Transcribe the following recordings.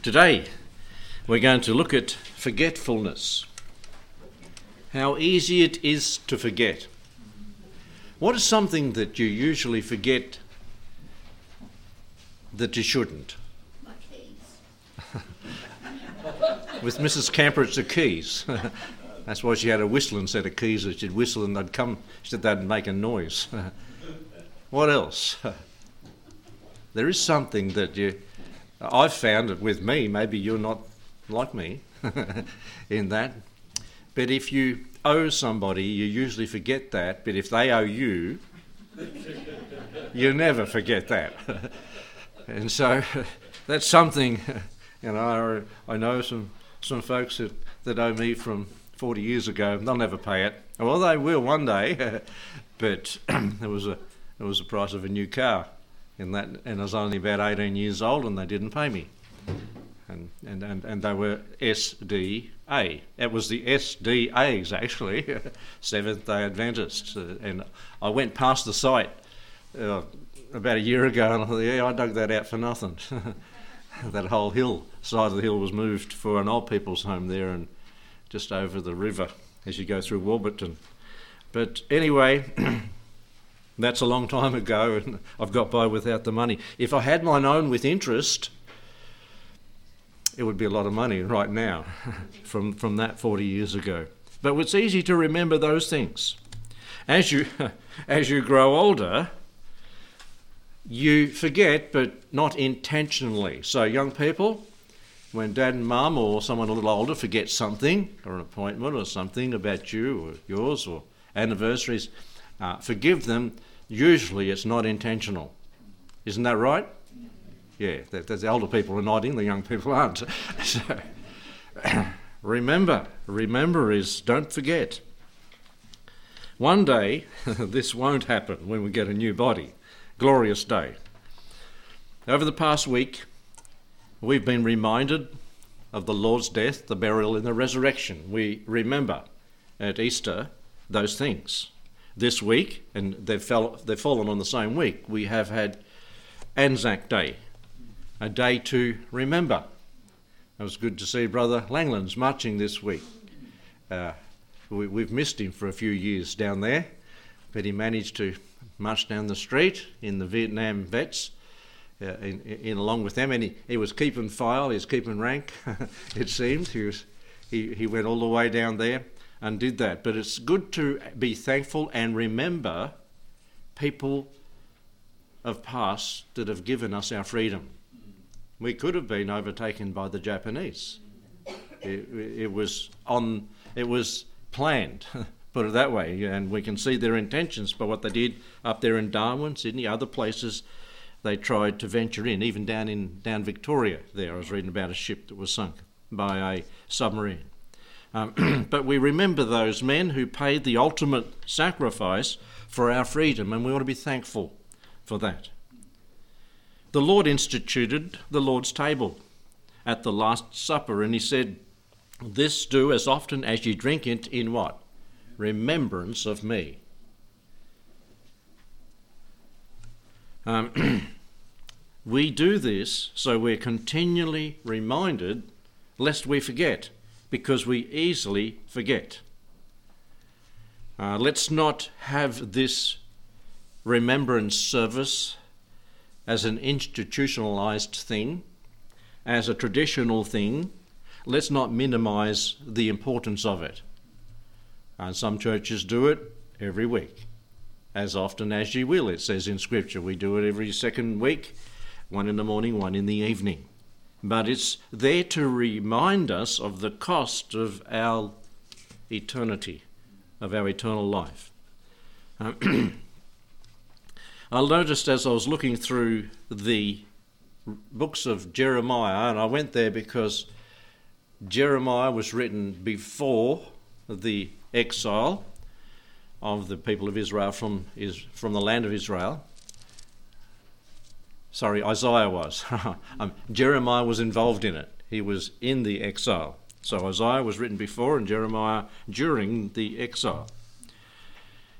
Today, we're going to look at forgetfulness. How easy it is to forget. What is something that you usually forget that you shouldn't? My keys. With Mrs. Camper, it's the keys. That's why she had a whistling set of keys that she'd whistle and they'd come, she said they'd make a noise. what else? there is something that you, I've found it with me, maybe you're not like me in that, but if you owe somebody, you usually forget that, but if they owe you, you never forget that. and so that's something, you know, I, I know some, some folks that, that owe me from 40 years ago. They'll never pay it. Well, they will one day, but it was a it was the price of a new car, and that and I was only about 18 years old, and they didn't pay me, and and and, and they were SDA. It was the SDAs actually, Seventh Day Adventists, and I went past the site. Uh, about a year ago, and I thought, yeah, I dug that out for nothing. that whole hill, side of the hill, was moved for an old people's home there, and just over the river as you go through Warburton. But anyway, that's a long time ago, and I've got by without the money. If I had mine own with interest, it would be a lot of money right now from, from that 40 years ago. But it's easy to remember those things. As you, as you grow older, you forget, but not intentionally. So, young people, when dad and mum or someone a little older forgets something or an appointment or something about you or yours or anniversaries, uh, forgive them. Usually it's not intentional. Isn't that right? Yeah, that, the older people are nodding, the young people aren't. so, remember, remember is don't forget. One day, this won't happen when we get a new body. Glorious day. Over the past week, We've been reminded of the Lord's death, the burial, and the resurrection. We remember at Easter those things. This week, and they've, fell, they've fallen on the same week, we have had Anzac Day, a day to remember. It was good to see Brother Langlands marching this week. Uh, we, have missed him for a few years down there, but he managed to march down the street in the Vietnam vets uh, in, in, along with them, and he, he was keeping file, he was keeping rank, it seemed. He, was, he, he went all the way down there and did that. But it's good to be thankful and remember people of past that have given us our freedom. We could have been overtaken by the Japanese. It, it was on. It was planned. Put it that way, and we can see their intentions by what they did up there in Darwin, Sydney, other places they tried to venture in, even down in down Victoria. There, I was reading about a ship that was sunk by a submarine. Um, but we remember those men who paid the ultimate sacrifice for our freedom, and we ought to be thankful for that. The Lord instituted the Lord's table at the Last Supper, and He said, This do as often as ye drink it in what? Remembrance of me. Um, we do this so we're continually reminded lest we forget, because we easily forget. Uh, let's not have this remembrance service as an institutionalized thing, as a traditional thing. Let's not minimize the importance of it. And some churches do it every week as often as ye will, it says in Scripture. We do it every second week, one in the morning, one in the evening. But it's there to remind us of the cost of our eternity, of our eternal life. I noticed as I was looking through the books of Jeremiah, and I went there because Jeremiah was written before the exile of the people of Israel from, from the land of Israel. Sorry, Isaiah was. um, Jeremiah was involved in it. He was in the exile. So Isaiah was written before and Jeremiah during the exile.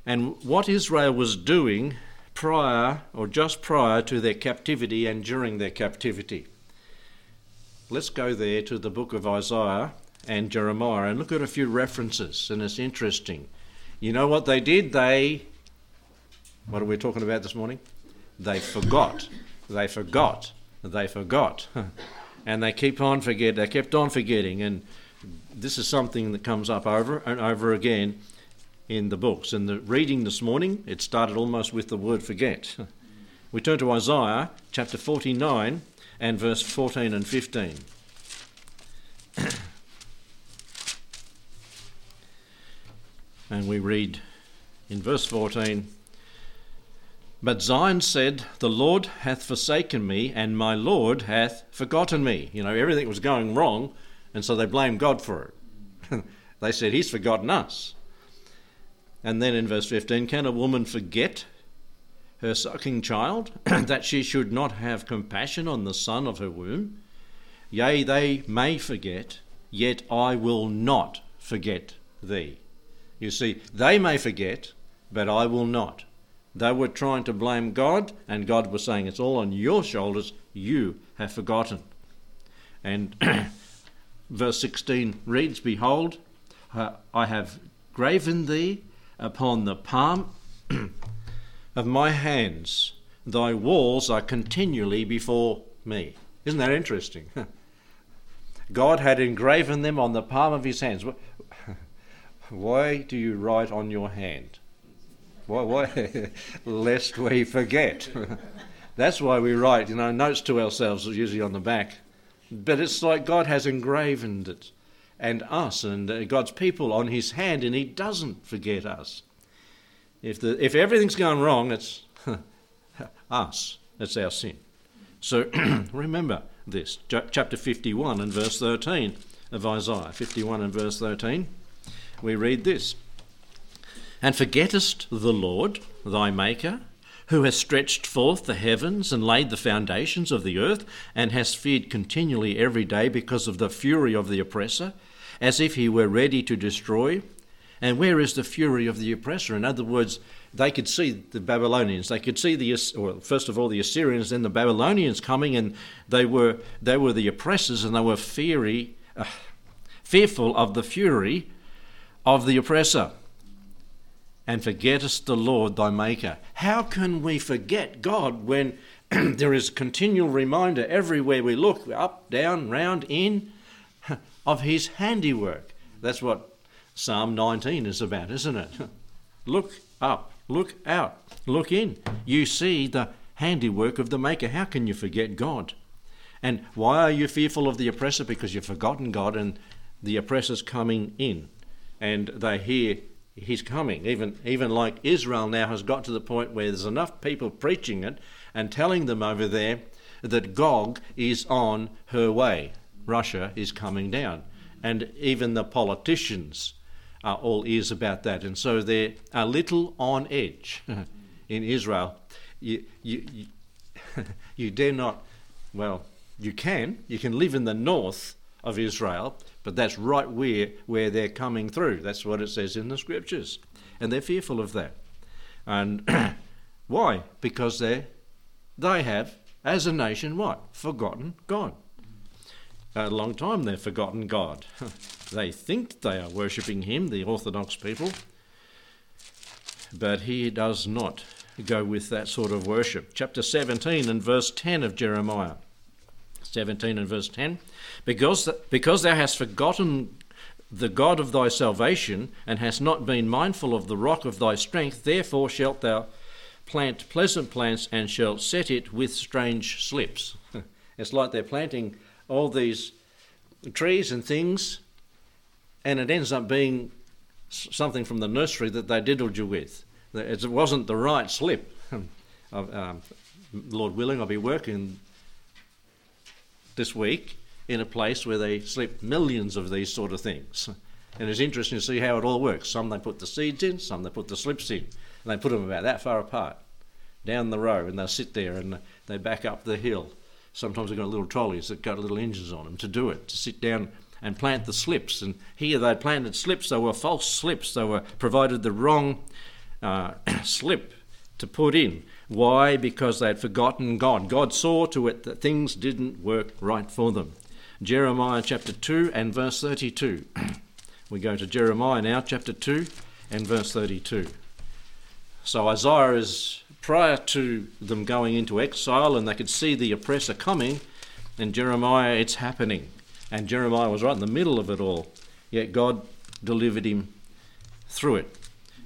And what Israel was doing prior or just prior to their captivity and during their captivity. let's go there to the book of Isaiah and Jeremiah and look at a few references, and it's interesting. You know what they did? They, what are we talking about this morning? They forgot. They forgot. They forgot. and they keep on forget. They kept on forgetting, and this is something that comes up over and over again in the books. And the reading this morning, it started almost with the word forget. We turn to Isaiah chapter 49 and verse 14 and 15. and we read in verse 14 But Zion said, The Lord hath forsaken me, and my Lord hath forgotten me. You know, everything was going wrong, and so they blamed God for it. they said, He's forgotten us. And then in verse 15, Can a woman forget her sucking child, that she should not have compassion on the son of her womb? Yea, they may forget, yet I will not forget thee. You see, they may forget, but I will not. They were trying to blame God, and God was saying, It's all on your shoulders. You have forgotten. And verse 16 reads, Behold, uh, I have graven thee upon the palm of my hands. Thy walls are continually before me. Isn't that interesting? God had engraven them on the palm of his hands. Why do you write on your hand? Why? why? Lest we forget. That's why we write, you know, notes to ourselves, usually on the back. But it's like God has engraven it, and us and God's people on His hand, and He doesn't forget us. If, the, if everything's gone wrong, it's us. It's our sin. So remember this. Chapter 51 and verse 13 of Isaiah. 51 and verse 13. We read this And forgettest the Lord, thy Maker, who has stretched forth the heavens and laid the foundations of the earth, and has feared continually every day because of the fury of the oppressor, as if he were ready to destroy? And where is the fury of the oppressor? In other words, they could see the Babylonians. They could see the, well, first of all, the Assyrians, then the Babylonians coming, and they were they were the oppressors, and they were feary, uh, fearful of the fury of the oppressor. And forgettest the Lord thy Maker. How can we forget God when there is continual reminder everywhere we look, up, down, round, in, of His handiwork? That's what Psalm 19 is about, isn't it? look up, look out, look in. You see the handiwork of the Maker. How can you forget God? And why are you fearful of the oppressor? Because you've forgotten God and the oppressor's coming in. And they hear he's coming. Even, even like Israel now has got to the point where there's enough people preaching it and telling them over there that Gog is on her way. Russia is coming down. And even the politicians are all ears about that. And so they're a little on edge in Israel. You, you, you, you dare not, well, you can. You can live in the north of Israel, but that's right where, where they're coming through. That's what it says in the scriptures. And they're fearful of that. And why? Because they they have, as a nation, what? Forgotten God. A long time they've forgotten God. They think they are worshipping him, the Orthodox people, but he does not go with that sort of worship. Chapter 17 and verse 10 of Jeremiah. 17 and verse 10. Because, because thou hast forgotten the God of thy salvation, and hast not been mindful of the rock of thy strength, therefore shalt thou plant pleasant plants and shalt set it with strange slips. it's like they're planting all these trees and things and it ends up being something from the nursery that they diddled you with. It wasn't the right slip. um, Lord willing, I'll be working this week in a place where they slip millions of these sort of things. And it's interesting to see how it all works. Some they put the seeds in, some they put the slips in. And they put them about that far apart down the row, and they'll sit there and they back up the hill. Sometimes they've got little trolleys that got little engines on them to do it, to sit down and plant the slips. And here they planted slips, they were false slips, they were provided the wrong uh, slip to put in. Why? Because they had forgotten God. God saw to it that things didn't work right for them. Jeremiah chapter 2 and verse 32. we go to Jeremiah now, chapter 2 and verse 32. So Isaiah is prior to them going into exile and they could see the oppressor coming, and Jeremiah, it's happening. And Jeremiah was right in the middle of it all, yet God delivered him through it.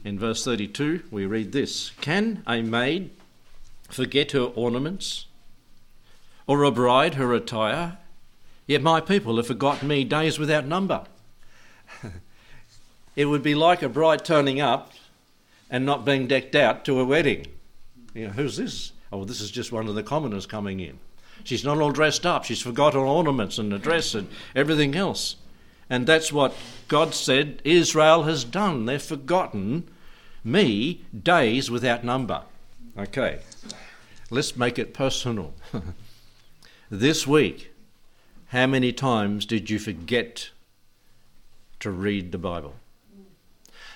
In verse 32, we read this Can a maid forget her ornaments, or a bride her attire? Yet my people have forgotten me days without number. it would be like a bride turning up and not being decked out to a wedding. You know, who's this? Oh, this is just one of the commoners coming in. She's not all dressed up. She's forgot her ornaments and the dress and everything else. And that's what God said Israel has done. They've forgotten me days without number. Okay, let's make it personal. this week, how many times did you forget to read the Bible?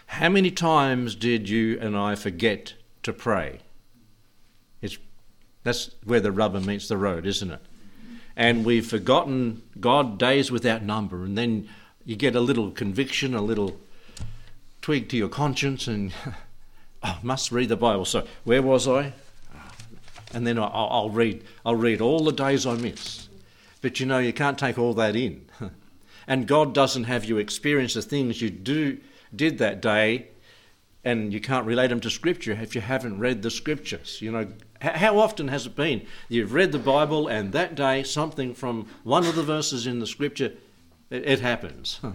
How many times did you and I forget to pray? It's, that's where the rubber meets the road, isn't it? And we've forgotten God days without number, and then you get a little conviction, a little twig to your conscience, and oh, must read the Bible. So where was I? And then I'll, read. I'll read all the days I missed. But you know, you can't take all that in. and God doesn't have you experience the things you do did that day and you can't relate them to scripture if you haven't read the scriptures. You know, how often has it been you've read the Bible and that day something from one of the verses in the scripture it, it happens.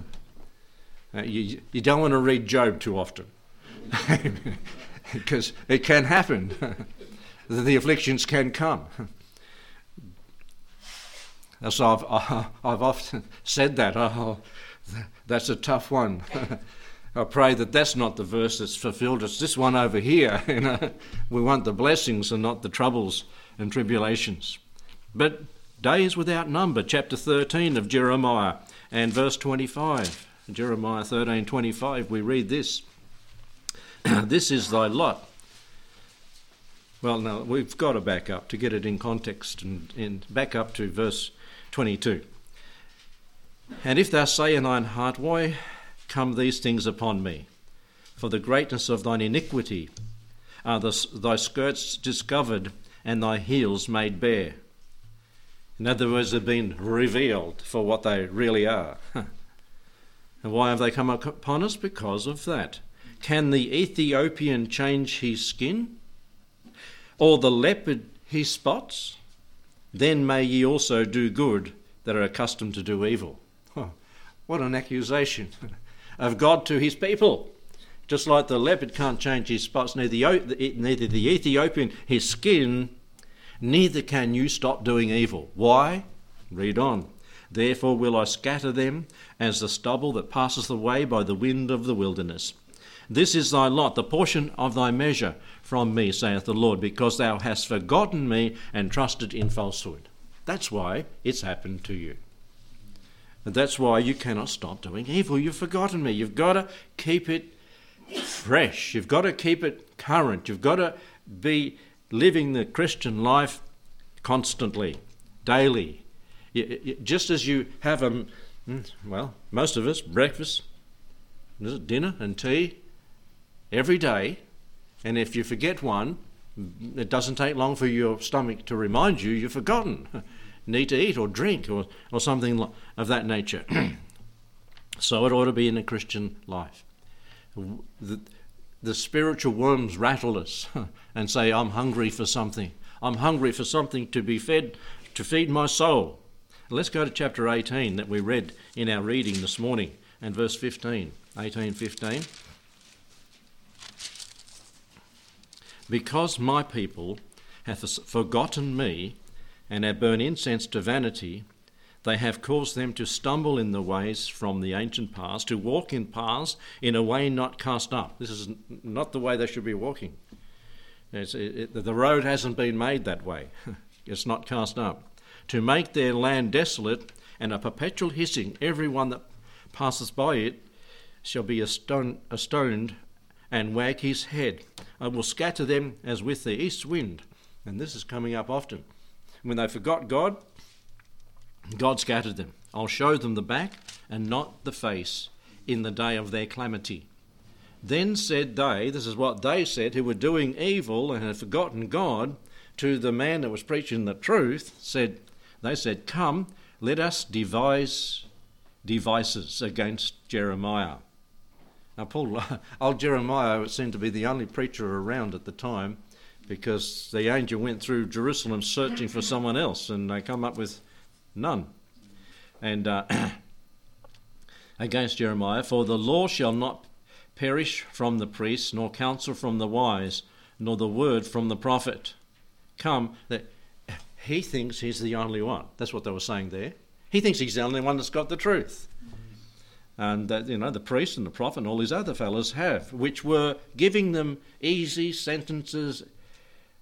Uh, you, you don't want to read Job too often because it can happen. the afflictions can come. So I've, I've often said that. Oh, that's a tough one. I pray that that's not the verse that's fulfilled. It's this one over here. You know, we want the blessings and not the troubles and tribulations. But days without number, chapter 13 of Jeremiah and verse 25. Jeremiah 13:25 we read this. this is thy lot. Well, now we've got to back up to get it in context and, and back up to verse 22. And if thou say in thine heart, Why come these things upon me? For the greatness of thine iniquity are the, thy skirts discovered and thy heels made bare. In other words, they've been revealed for what they really are. and why have they come upon us? Because of that. Can the Ethiopian change his skin? Or the leopard his spots? Then may ye also do good that are accustomed to do evil. Oh, what an accusation of God to his people. Just like the leopard can't change his spots, neither the, neither the Ethiopian his skin, neither can you stop doing evil. Why? Read on. Therefore will I scatter them as the stubble that passeth away by the wind of the wilderness. This is thy lot, the portion of thy measure from me, saith the Lord, because thou hast forgotten me and trusted in falsehood. That's why it's happened to you. And that's why you cannot stop doing evil. You've forgotten me. You've got to keep it fresh. You've got to keep it current. You've got to be living the Christian life constantly, daily. Just as you have a, mm, well, most of us, breakfast, dinner, and tea, every day, and if you forget one, it doesn't take long for your stomach to remind you you've forgotten. Need to eat or drink or, or something of that nature. so it ought to be in a Christian life. The, the spiritual worms rattle us and say, I'm hungry for something. I'm hungry for something to be fed, to feed my soul. Let's go to chapter 18 that we read in our reading this morning and verse 15. 18 15. Because my people hath forgotten me, and have burned incense to vanity, they have caused them to stumble in the ways from the ancient past, to walk in paths in a way not cast up. This is not the way they should be walking. It, it, the road hasn't been made that way, it's not cast up. To make their land desolate and a perpetual hissing, every one that passes by it shall be astoned and wag his head. I will scatter them as with the east wind. And this is coming up often. When they forgot God, God scattered them. I'll show them the back and not the face in the day of their calamity. Then said they, this is what they said, who were doing evil and had forgotten God, to the man that was preaching the truth, said, they said, Come, let us devise devices against Jeremiah. Now, Paul, old Jeremiah seemed to be the only preacher around at the time because the angel went through Jerusalem searching for someone else and they come up with none. And uh, against Jeremiah, for the law shall not perish from the priests, nor counsel from the wise, nor the word from the prophet. Come, that he thinks he's the only one. That's what they were saying there. He thinks he's the only one that's got the truth. And that, you know, the priest and the prophet and all these other fellows have, which were giving them easy sentences,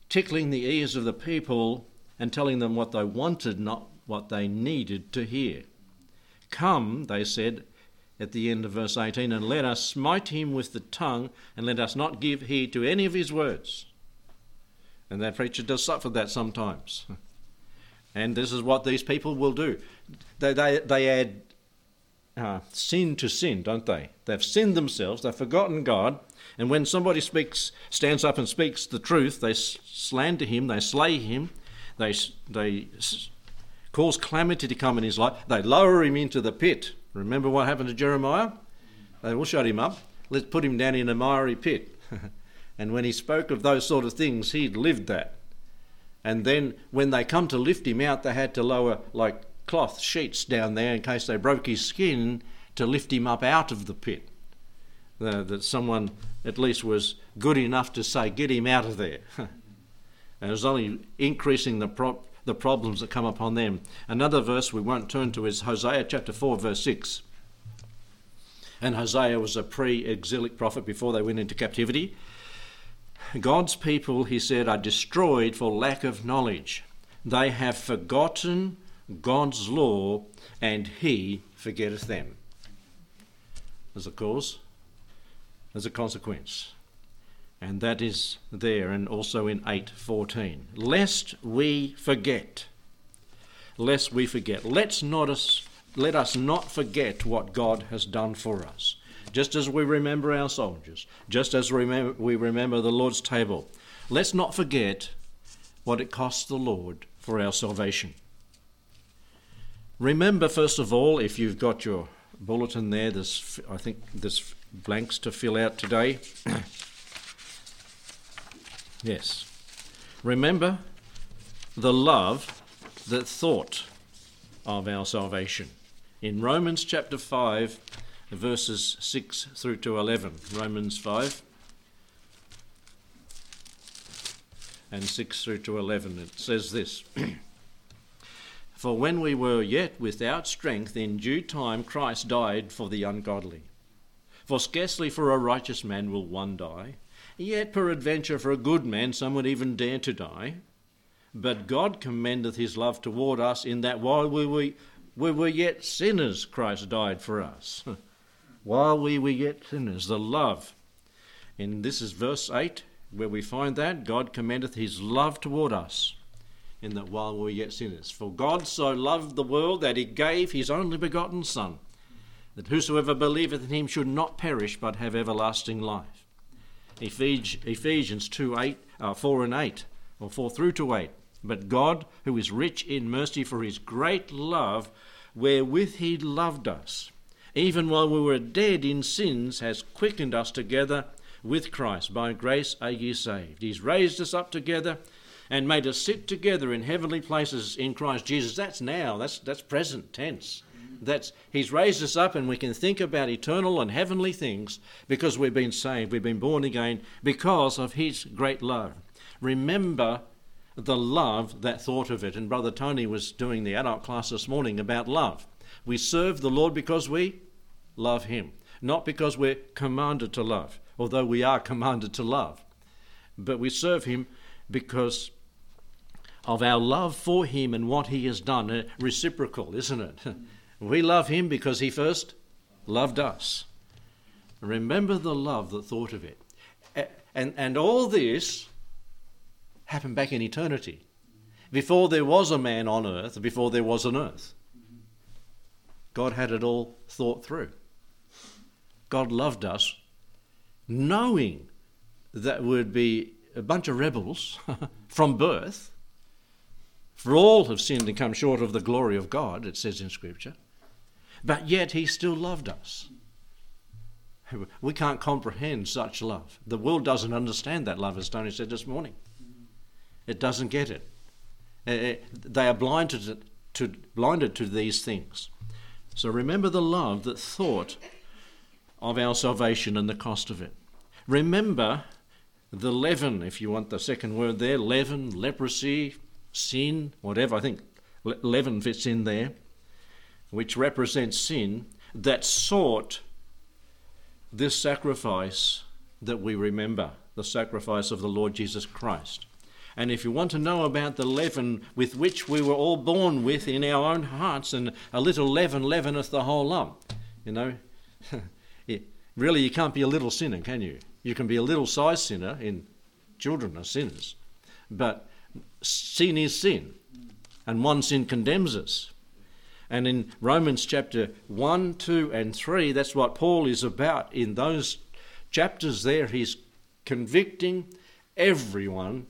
tickling the ears of the people and telling them what they wanted, not what they needed to hear. Come, they said at the end of verse 18, and let us smite him with the tongue, and let us not give heed to any of his words. And that preacher does suffer that sometimes. And this is what these people will do. They, they, they add uh, sin to sin, don't they? They've sinned themselves, they've forgotten God, and when somebody speaks, stands up and speaks the truth, they slander him, they slay him, they, they cause calamity to come in his life, they lower him into the pit. Remember what happened to Jeremiah? They will shut him up. Let's put him down in a miry pit. and when he spoke of those sort of things, he'd lived that. And then when they come to lift him out, they had to lower like cloth sheets down there in case they broke his skin to lift him up out of the pit. Uh, that someone at least was good enough to say, get him out of there. and it was only increasing the, pro- the problems that come upon them. Another verse we won't turn to is Hosea chapter 4, verse 6. And Hosea was a pre exilic prophet before they went into captivity. God's people, he said, are destroyed for lack of knowledge. They have forgotten God's law, and he forgetteth them. There's a cause, there's a consequence. And that is there and also in 8:14. Lest we forget. Lest we forget. Let's not us, let us not forget what God has done for us just as we remember our soldiers, just as we remember the Lord's table. Let's not forget what it cost the Lord for our salvation. Remember, first of all, if you've got your bulletin there, there's, I think there's blanks to fill out today. yes. Remember the love that thought of our salvation. In Romans chapter 5, verses 6 through to 11. Romans 5 and 6 through to 11. It says this For when we were yet without strength, in due time Christ died for the ungodly. For scarcely for a righteous man will one die, yet peradventure for a good man some would even dare to die. But God commendeth his love toward us in that while we were, we were yet sinners, Christ died for us. while we were yet sinners, the love. And this is verse 8, where we find that God commendeth his love toward us, in that while we were yet sinners. For God so loved the world that he gave his only begotten Son, that whosoever believeth in him should not perish but have everlasting life. Ephesians 2 8, uh, 4 and 8, or 4 through to 8. But God, who is rich in mercy for his great love, wherewith he loved us, even while we were dead in sins, has quickened us together with Christ. By grace are ye saved. He's raised us up together and made us sit together in heavenly places in Christ Jesus. That's now, that's, that's present tense. That's, he's raised us up and we can think about eternal and heavenly things because we've been saved, we've been born again because of his great love. Remember the love that thought of it. And Brother Tony was doing the adult class this morning about love. We serve the Lord because we love Him, not because we're commanded to love, although we are commanded to love. But we serve Him because of our love for Him and what He has done. Uh, reciprocal, isn't it? we love Him because He first loved us. Remember the love that thought of it. And, and all this happened back in eternity. Before there was a man on earth, before there was an earth. God had it all thought through. God loved us knowing that we'd be a bunch of rebels from birth. For all have sinned and come short of the glory of God, it says in Scripture. But yet he still loved us. We can't comprehend such love. The world doesn't understand that love, as Tony said this morning. It doesn't get it. Eh, eh, they are blinded to, blinded to these things. So remember the love that thought of our salvation and the cost of it. Remember the leaven, if you want the second word there leaven, leprosy, sin, whatever. I think leaven fits in there, which represents sin that sought this sacrifice that we remember, the sacrifice of the Lord Jesus Christ. And if you want to know about the leaven with which we were all born with in our own hearts, and a little leaven leaveneth the whole lump, you know, really you can't be a little sinner, can you? You can be a little size sinner, in children are sinners, but sin is sin, and one sin condemns us. And in Romans chapter 1, 2, and 3, that's what Paul is about. In those chapters there, he's convicting everyone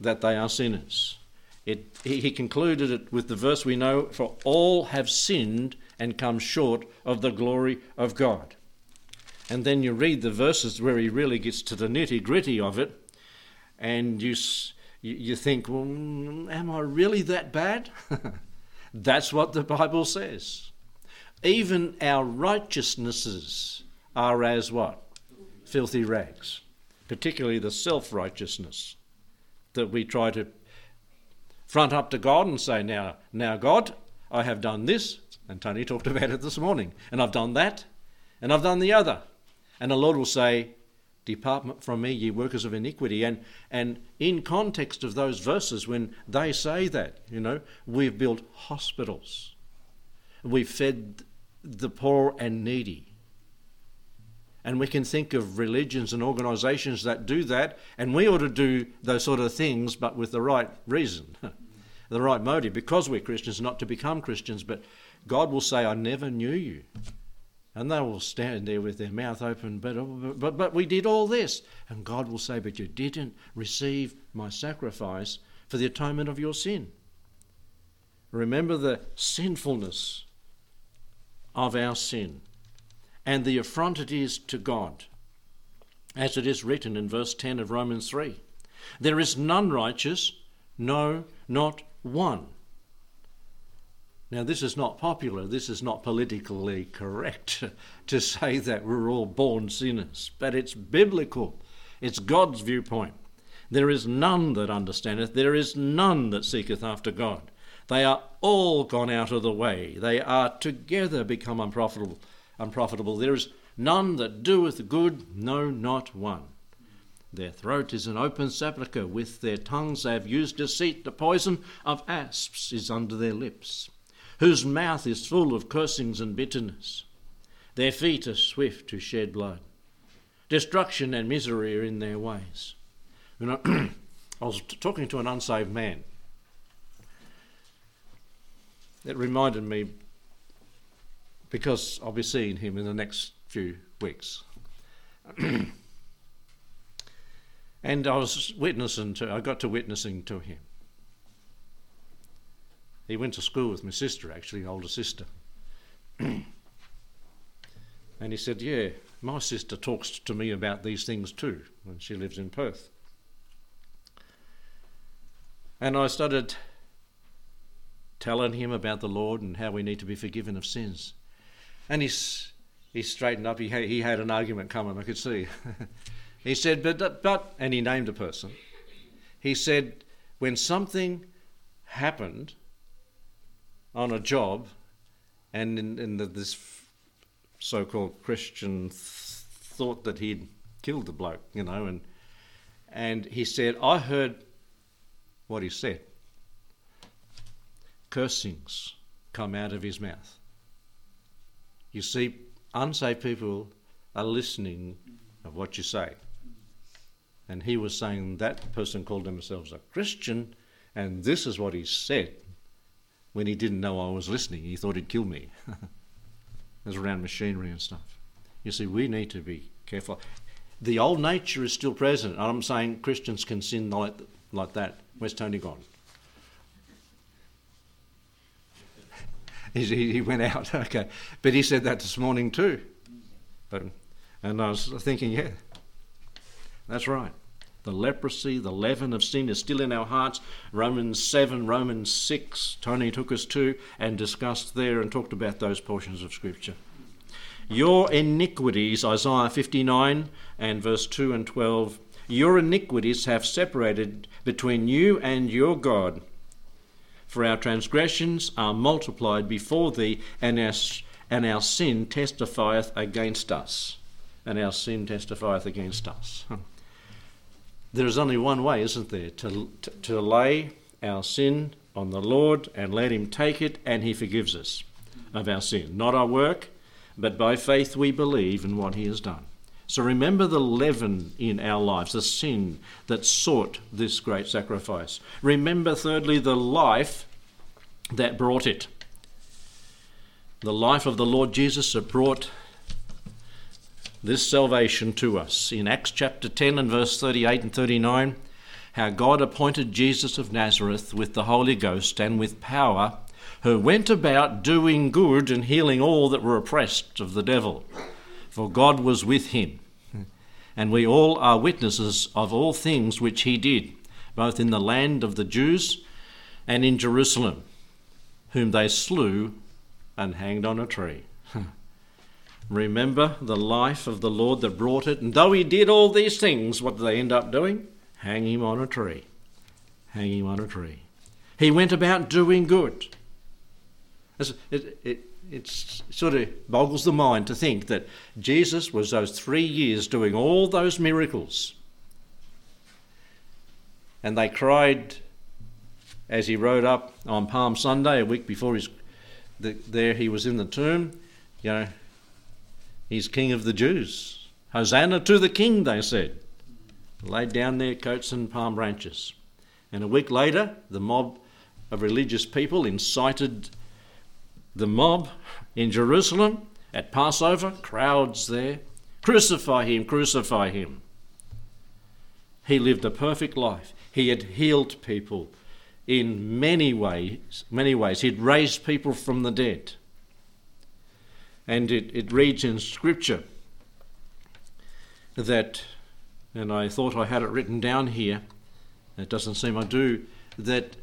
that they are sinners. It, he, he concluded it with the verse we know For all have sinned and come short of the glory of God. And then you read the verses where he really gets to the nitty gritty of it, and you, you think, well, am I really that bad? That's what the Bible says. Even our righteousnesses are as what? Filthy rags, particularly the self righteousness that we try to front up to God and say, Now, now, God, I have done this, and Tony talked about it this morning, and I've done that, and I've done the other. And the Lord will say, Depart from me, ye workers of iniquity. And, and in context of those verses, when they say that, you know, we've built hospitals, we've fed the poor and needy, and we can think of religions and organisations that do that, and we ought to do those sort of things, but with the right reason, the right motive, because we're Christians, not to become Christians. But God will say, I never knew you. And they will stand there with their mouth open, but, but, but we did all this. And God will say, But you didn't receive my sacrifice for the atonement of your sin. Remember the sinfulness of our sin and the affront it is to God, as it is written in verse 10 of Romans 3. There is none righteous, no, not one. Now, this is not popular, this is not politically correct to say that we're all born sinners, but it's biblical. It's God's viewpoint. There is none that understandeth, there is none that seeketh after God. They are all gone out of the way, they are together become unprofitable unprofitable. There is none that doeth good, no, not one. Their throat is an open sepulchre. With their tongues they have used deceit. The poison of asps is under their lips, whose mouth is full of cursings and bitterness. Their feet are swift to shed blood. Destruction and misery are in their ways. You know, I was talking to an unsaved man. It reminded me because I'll be seeing him in the next few weeks. and I was witnessing to, I got to witnessing to him. He went to school with my sister, actually, older sister. and he said, Yeah, my sister talks to me about these things too, when she lives in Perth. And I started telling him about the Lord and how we need to be forgiven of sins. And he's, he straightened up. He had, he had an argument coming, I could see. he said, but, but, and he named a person. He said, when something happened on a job, and in, in the, this so called Christian th- thought that he'd killed the bloke, you know, and, and he said, I heard what he said. Cursings come out of his mouth. You see, unsaved people are listening of what you say. And he was saying that person called themselves a Christian, and this is what he said. When he didn't know I was listening. He thought he'd kill me. it was around machinery and stuff. You see, we need to be careful. The old nature is still present. I'm saying Christians can sin like, like that. Where's Tony gone? he, he went out, okay. But he said that this morning too. But, and I was thinking, yeah, that's right. The leprosy, the leaven of sin is still in our hearts. Romans 7, Romans 6, Tony took us to and discussed there and talked about those portions of Scripture. Your iniquities, Isaiah 59 and verse 2 and 12, your iniquities have separated between you and your God. For our transgressions are multiplied before thee, and our, and our sin testifieth against us. And our sin testifieth against us. There is only one way, isn't there? To, to, to lay our sin on the Lord and let Him take it, and He forgives us of our sin. Not our work, but by faith we believe in what He has done. So remember the leaven in our lives, the sin that sought this great sacrifice. Remember, thirdly, the life that brought it. The life of the Lord Jesus that brought this salvation to us. In Acts chapter 10 and verse 38 and 39, how God appointed Jesus of Nazareth with the Holy Ghost and with power, who went about doing good and healing all that were oppressed of the devil, for God was with him. And we all are witnesses of all things which he did, both in the land of the Jews and in Jerusalem, whom they slew and hanged on a tree. Hmm. Remember the life of the Lord that brought it. And though he did all these things, what did they end up doing? Hang him on a tree. Hang him on a tree. He went about doing good. It, it, it sort of boggles the mind to think that Jesus was those three years doing all those miracles. And they cried as he rode up on Palm Sunday, a week before his, the, there he was in the tomb, you know, He's King of the Jews. Hosanna to the King, they said. Laid down their coats and palm branches. And a week later, the mob of religious people incited the mob in Jerusalem at Passover, crowds there. Crucify him, crucify him. He lived a perfect life. He had healed people in many ways, many ways. He'd raised people from the dead. And it, it reads in Scripture that, and I thought I had it written down here, it doesn't seem I do, that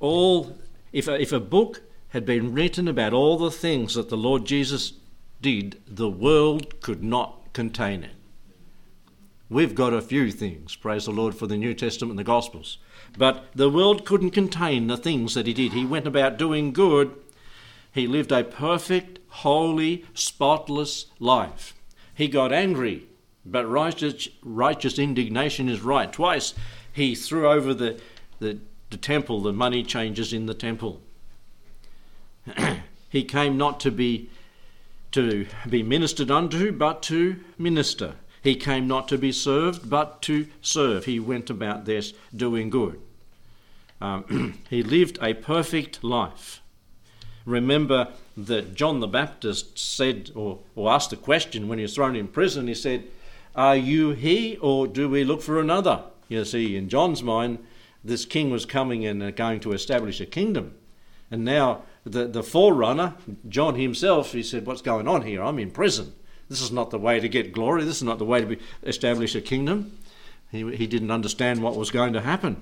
all, if a, if a book had been written about all the things that the Lord Jesus did, the world could not contain it. We've got a few things, praise the Lord for the New Testament and the Gospels. But the world couldn't contain the things that he did. He went about doing good he lived a perfect, holy, spotless life. He got angry, but righteous, righteous indignation is right. Twice he threw over the, the, the temple, the money changers in the temple. he came not to be to be ministered unto, but to minister. He came not to be served, but to serve. He went about this doing good. Um, he lived a perfect life. Remember that John the Baptist said, or, or asked a question when he was thrown in prison. He said, Are you he, or do we look for another? You see, in John's mind, this king was coming and uh, going to establish a kingdom. And now the, the forerunner, John himself, he said, What's going on here? I'm in prison. This is not the way to get glory. This is not the way to be, establish a kingdom. He, he didn't understand what was going to happen.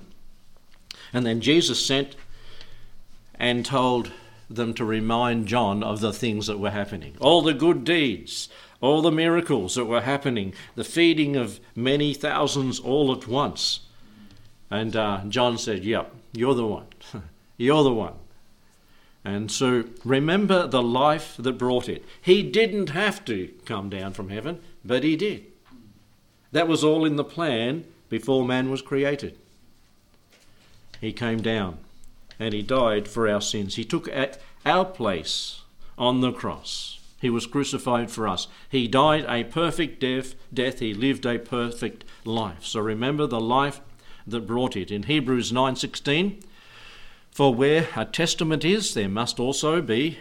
And then Jesus sent and told them to remind John of the things that were happening. All the good deeds, all the miracles that were happening, the feeding of many thousands all at once. And uh, John said, Yep, you're the one. you're the one. And so remember the life that brought it. He didn't have to come down from heaven, but he did. That was all in the plan before man was created. He came down and he died for our sins. He took our place on the cross. He was crucified for us. He died a perfect death, death. He lived a perfect life. So remember the life that brought it. In Hebrews 9:16, For where a testament is, there must also be,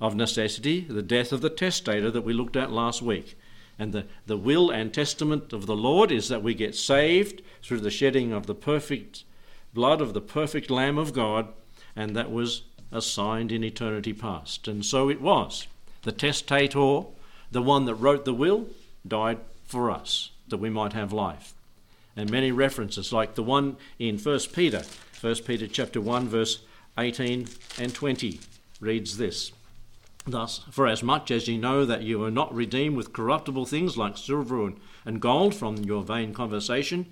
of necessity, the death of the testator that we looked at last week. And the, the will and testament of the Lord is that we get saved through the shedding of the perfect blood of the perfect Lamb of God, and that was assigned in eternity past. And so it was. The testator, the one that wrote the will, died for us, that we might have life. And many references, like the one in 1 Peter, 1 Peter chapter 1, verse 18 and 20, reads this. Thus, for as much as ye know that you are not redeemed with corruptible things like silver and gold from your vain conversation,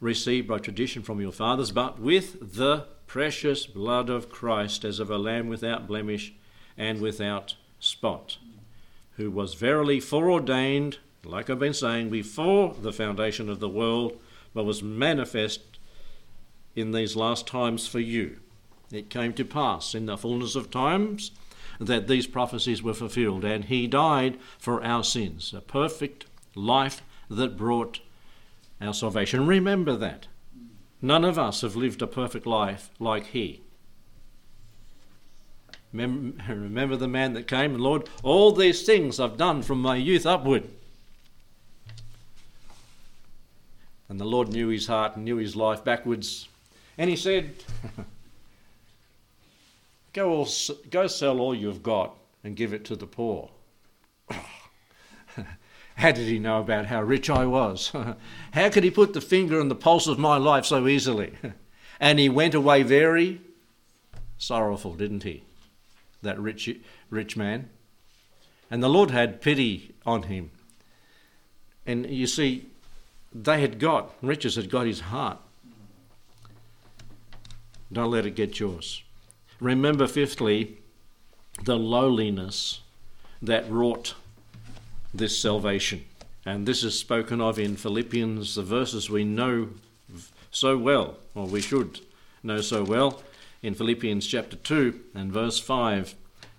received by tradition from your fathers, but with the precious blood of Christ as of a lamb without blemish and without spot, who was verily foreordained, like I've been saying, before the foundation of the world, but was manifest in these last times for you. It came to pass in the fullness of times that these prophecies were fulfilled, and he died for our sins, a perfect life that brought our salvation. Remember that. None of us have lived a perfect life like he. Remember, the man that came and, Lord, all these things I've done from my youth upward. And the Lord knew his heart and knew his life backwards. And he said, Go, all, go sell all you've got and give it to the poor. How did he know about how rich I was? how could he put the finger on the pulse of my life so easily? and he went away very sorrowful, didn't he? That rich, rich man. And the Lord had pity on him. And you see, they had got, riches had got his heart. Don't let it get yours. Remember, fifthly, the lowliness that wrought this salvation. And this is spoken of in Philippians, the verses we know so well, or we should know so well, in Philippians chapter 2 and verse 5.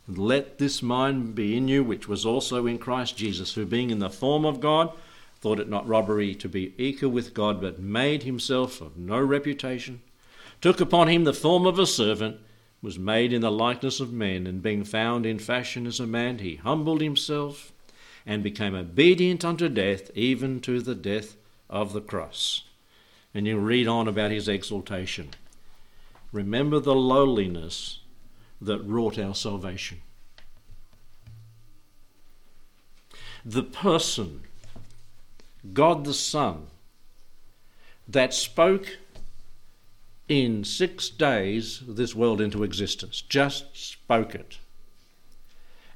Let this mind be in you, which was also in Christ Jesus, who being in the form of God, thought it not robbery to be equal with God, but made himself of no reputation, took upon him the form of a servant was made in the likeness of men, and being found in fashion as a man, he humbled himself and became obedient unto death, even to the death of the cross. And you read on about his exaltation. Remember the lowliness that wrought our salvation. The person, God the Son, that spoke in six days this world into existence, just spoke it.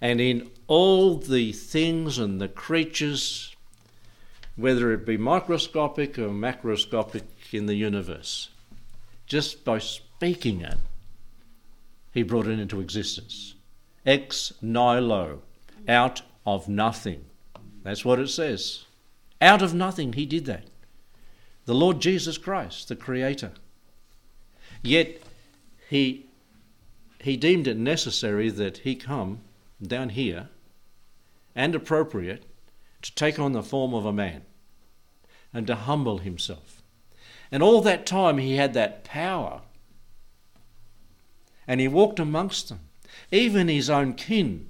And in all the things and the creatures, whether it be microscopic or macroscopic in the universe, just by speaking it, he brought it into existence. Ex nihilo, out of nothing. That's what it says. Out of nothing, he did that. The Lord Jesus Christ, the Creator. Yet he, he deemed it necessary that he come down here and appropriate to take on the form of a man and to humble himself. And all that time he had that power. And he walked amongst them. Even his own kin,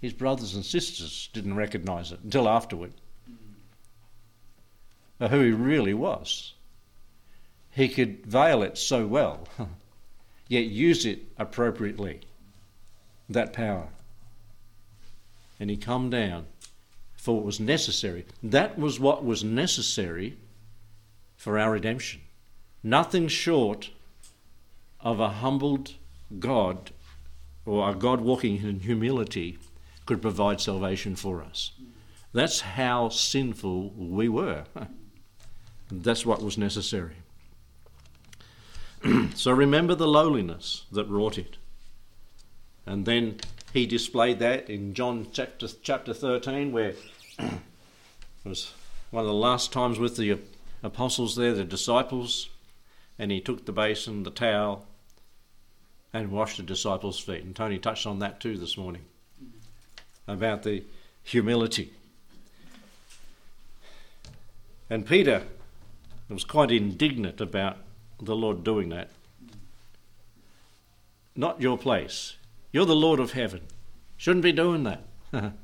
his brothers and sisters, didn't recognize it until afterward. Who he really was he could veil it so well, yet use it appropriately, that power. And he come down, for it was necessary. That was what was necessary for our redemption. Nothing short of a humbled God or a God walking in humility could provide salvation for us. That's how sinful we were. That's what was necessary. so remember the lowliness that wrought it. And then he displayed that in John chapter, chapter 13, where it was one of the last times with the apostles there, the disciples, and he took the basin, the towel, and washed the disciples' feet. And Tony touched on that too this morning about the humility. And Peter was quite indignant about the Lord doing that. not your place. You're the Lord of heaven. Shouldn't be doing that.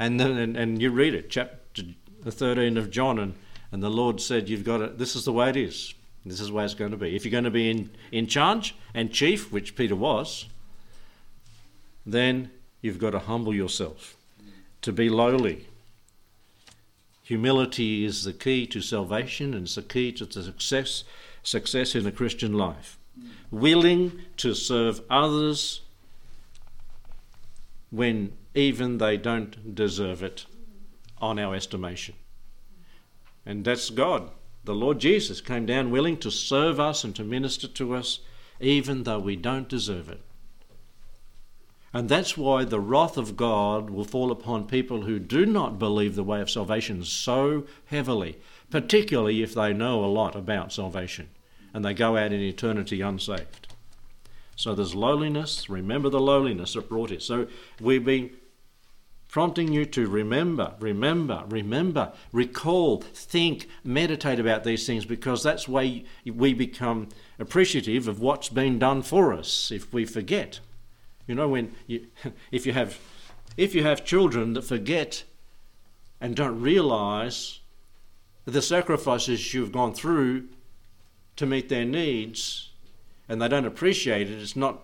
and then and, and you read it, chapter 13 of John, and, and the Lord said, You've got it, this is the way it is. This is the way it's going to be. If you're going to be in, in charge and chief, which Peter was, then you've got to humble yourself, to be lowly. Humility is the key to salvation and it's the key to the success, success in a Christian life. Willing to serve others when even they don't deserve it on our estimation. And that's God. The Lord Jesus came down willing to serve us and to minister to us even though we don't deserve it. And that's why the wrath of God will fall upon people who do not believe the way of salvation so heavily, particularly if they know a lot about salvation and they go out in eternity unsaved. So there's lowliness. Remember the lowliness that brought it. So we've been prompting you to remember, remember, remember, recall, think, meditate about these things because that's why we become appreciative of what's been done for us if we forget. You know, when you, if you have, if you have children that forget and don't realise the sacrifices you've gone through to meet their needs, and they don't appreciate it, it's not,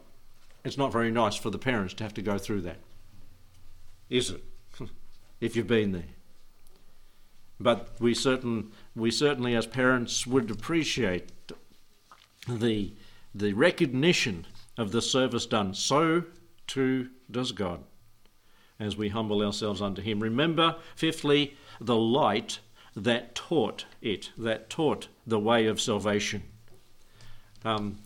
it's not very nice for the parents to have to go through that, is it? if you've been there. But we certain, we certainly as parents would appreciate the the recognition of the service done, so too does God as we humble ourselves unto Him. Remember, fifthly, the light that taught it, that taught the way of salvation. Um,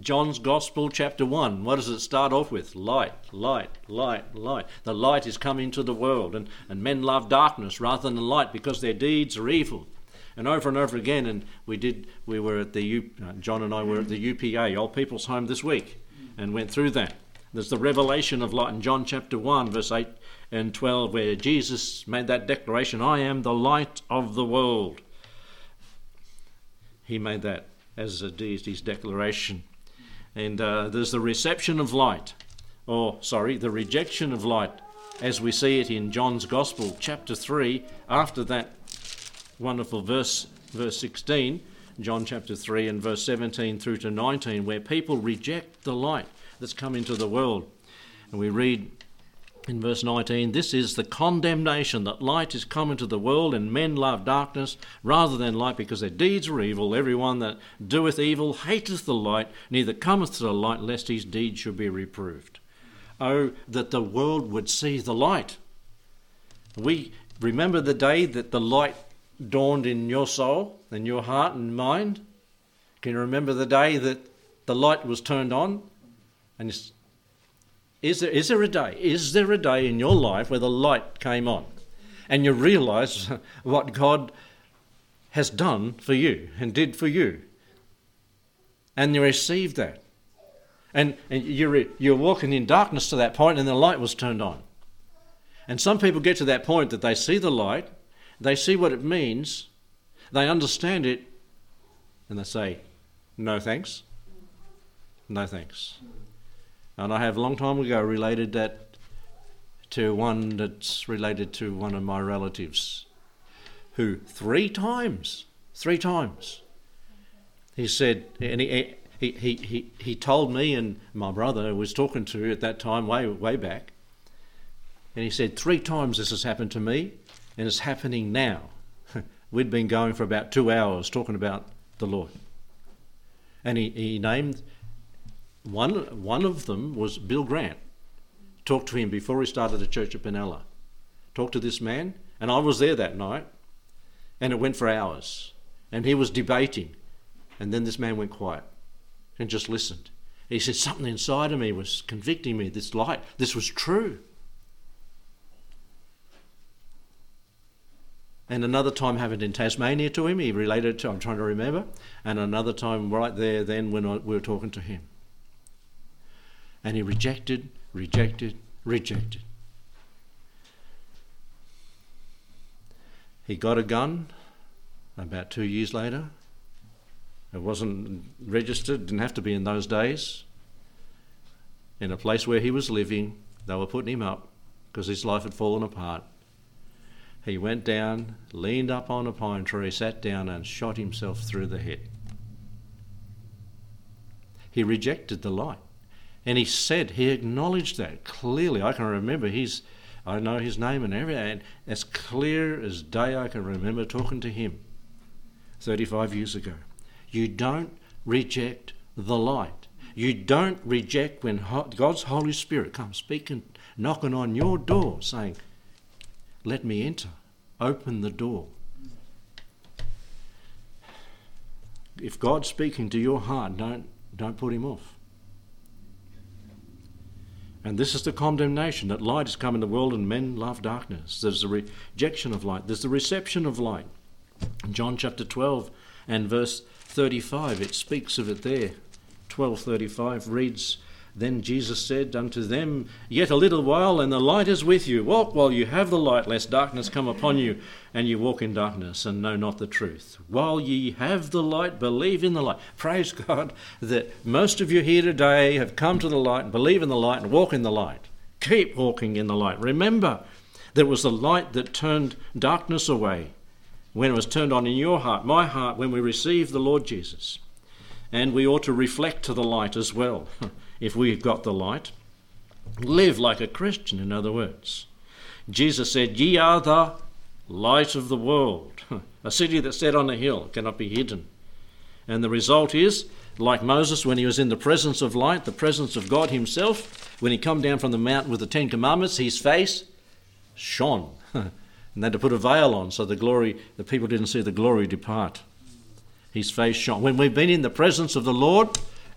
John's Gospel, chapter 1, what does it start off with? Light, light, light, light. The light is come into the world, and, and men love darkness rather than light because their deeds are evil and over and over again. And we did. We were at the uh, John and I were at the UPA, Old People's Home, this week, and went through that. There's the revelation of light in John chapter one, verse eight and twelve, where Jesus made that declaration: "I am the light of the world." He made that as a deity's declaration. And uh, there's the reception of light, or sorry, the rejection of light, as we see it in John's Gospel, chapter 3, after that wonderful verse, verse 16, John chapter 3 and verse 17 through to 19, where people reject the light that's come into the world. And we read in verse 19, This is the condemnation that light is come into the world, and men love darkness rather than light, because their deeds are evil. Everyone that doeth evil hateth the light, neither cometh to the light, lest his deeds should be reproved. Oh, that the world would see the light. We remember the day that the light dawned in your soul in your heart and mind? Can you remember the day that the light was turned on? And is there, is there a day, is there a day in your life where the light came on and you realize what God has done for you and did for you? And you receive that. And, and you're, you're walking in darkness to that point and the light was turned on. And some people get to that point that they see the light they see what it means, they understand it, and they say, No thanks. No thanks. And I have a long time ago related that to one that's related to one of my relatives who three times, three times, he said, and he, he, he, he, told me and my brother was talking to at that time, way, way back, and he said, Three times this has happened to me, and it's happening now. We'd been going for about two hours talking about the Lord. And he, he named one, one of them was Bill Grant. Talked to him before he started the church at Benalla. Talked to this man, and I was there that night, and it went for hours. And he was debating, and then this man went quiet and just listened. He said, Something inside of me was convicting me. This light, this was true. And another time happened in Tasmania to him, he related to, I'm trying to remember, and another time right there then when I, we were talking to him. And he rejected, rejected, rejected. He got a gun about two years later. It wasn't registered, didn't have to be in those days. in a place where he was living. They were putting him up because his life had fallen apart. He went down, leaned up on a pine tree, sat down, and shot himself through the head. He rejected the light. And he said, he acknowledged that clearly. I can remember his, I know his name and everything, and as clear as day I can remember talking to him 35 years ago. You don't reject the light. You don't reject when God's Holy Spirit comes speaking, knocking on your door, saying, Let me enter. Open the door. If God's speaking to your heart, don't, don't put him off. And this is the condemnation that light has come in the world and men love darkness. There's the rejection of light, there's the reception of light. In John chapter 12 and verse 35, it speaks of it there. 12:35 reads, then Jesus said unto them, Yet a little while, and the light is with you. Walk while you have the light, lest darkness come upon you, and you walk in darkness, and know not the truth. While ye have the light, believe in the light. Praise God that most of you here today have come to the light, and believe in the light, and walk in the light. Keep walking in the light. Remember, there was the light that turned darkness away when it was turned on in your heart, my heart, when we received the Lord Jesus. And we ought to reflect to the light as well. if we've got the light. Live like a Christian, in other words. Jesus said, Ye are the light of the world. a city that's set on a hill cannot be hidden. And the result is, like Moses when he was in the presence of light, the presence of God Himself, when he come down from the mountain with the Ten Commandments, his face shone. and they had to put a veil on so the glory, the people didn't see the glory depart. His face shone. When we've been in the presence of the Lord,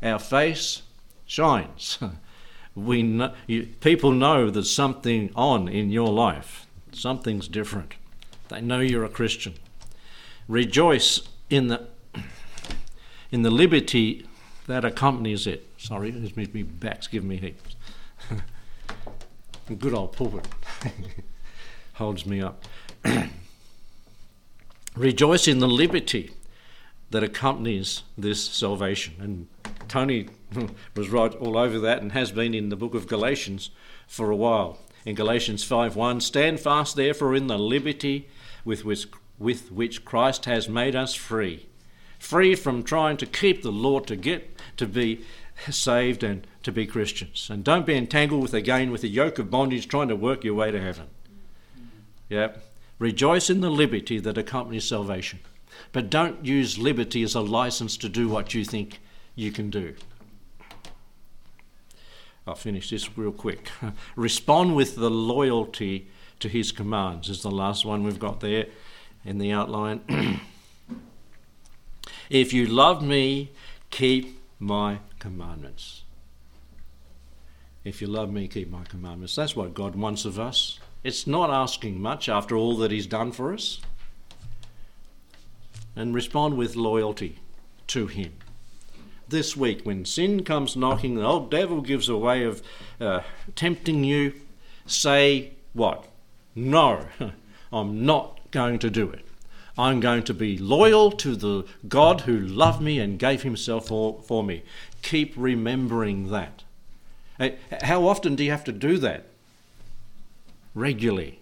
our face shines. we know, you, people know there's something on in your life. Something's different. They know you're a Christian. Rejoice in the in the liberty that accompanies it. Sorry, it's me, me back's giving me heaps. Good old pulpit holds me up. Rejoice in the liberty that accompanies this salvation. And Tony was right all over that and has been in the book of Galatians for a while. In Galatians 5:1, stand fast therefore in the liberty with which, with which Christ has made us free. Free from trying to keep the law to get to be saved and to be Christians. And don't be entangled with again with the yoke of bondage trying to work your way to heaven. Yeah. Rejoice in the liberty that accompanies salvation. But don't use liberty as a license to do what you think you can do. I'll finish this real quick. Respond with the loyalty to his commands, is the last one we've got there in the outline. if you love me, keep my commandments. If you love me, keep my commandments. That's what God wants of us. It's not asking much after all that He's done for us. And respond with loyalty to Him this week when sin comes knocking, the old devil gives a way of uh, tempting you, say what? No, I'm not going to do it. I'm going to be loyal to the God who loved me and gave himself for, for me. Keep remembering that. How often do you have to do that? Regularly,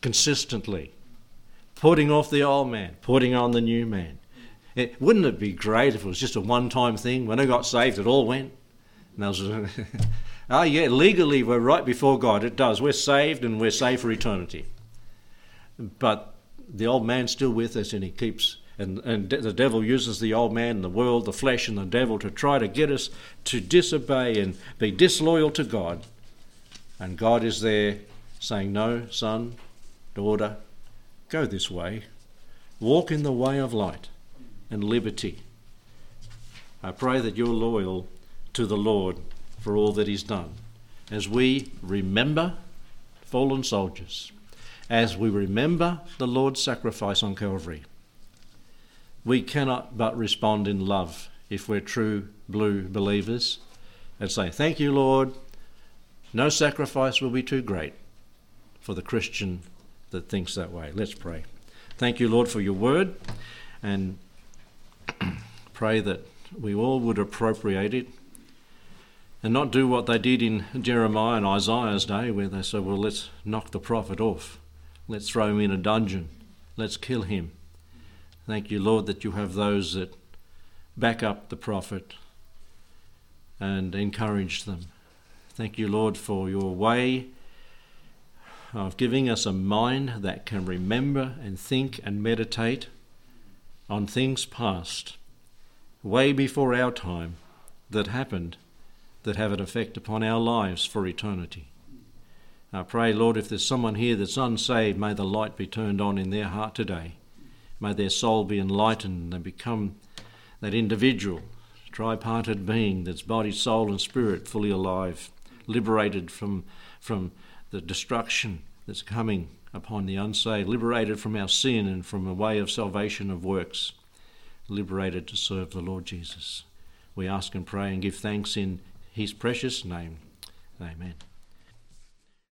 consistently. Putting off the old man, putting on the new man. It, wouldn't it be great if it was just a one time thing? When I got saved, it all went. And I was, oh, yeah, legally we're right before God. It does. We're saved and we're saved for eternity. But the old man's still with us and he keeps, and, and the devil uses the old man, the world, the flesh, and the devil to try to get us to disobey and be disloyal to God. And God is there saying, No, son, daughter, go this way. Walk in the way of light and liberty. I pray that you're loyal to the Lord for all that He's done. As we remember fallen soldiers, as we remember the Lord's sacrifice on Calvary, we cannot but respond in love if we're true blue believers and say, Thank you, Lord. No sacrifice will be too great for the Christian that thinks that way. Let's pray. Thank you, Lord, for your word. And pray that we all would appropriate it and not do what they did in Jeremiah and Isaiah's day, where they said, Well, let's knock the prophet off, let's throw him in a dungeon, let's kill him. Thank you, Lord, that you have those that back up the prophet and encourage them. Thank you, Lord, for your way of giving us a mind that can remember and think and meditate on things past, way before our time, that happened, that have an effect upon our lives for eternity. I pray, Lord, if there's someone here that's unsaved, may the light be turned on in their heart today. May their soul be enlightened and become that individual, tripartite being that's body, soul, and spirit fully alive, liberated from, from the destruction that's coming upon the unsaved, liberated from our sin and from a way of salvation of works, liberated to serve the Lord Jesus. We ask and pray and give thanks in his precious name. Amen.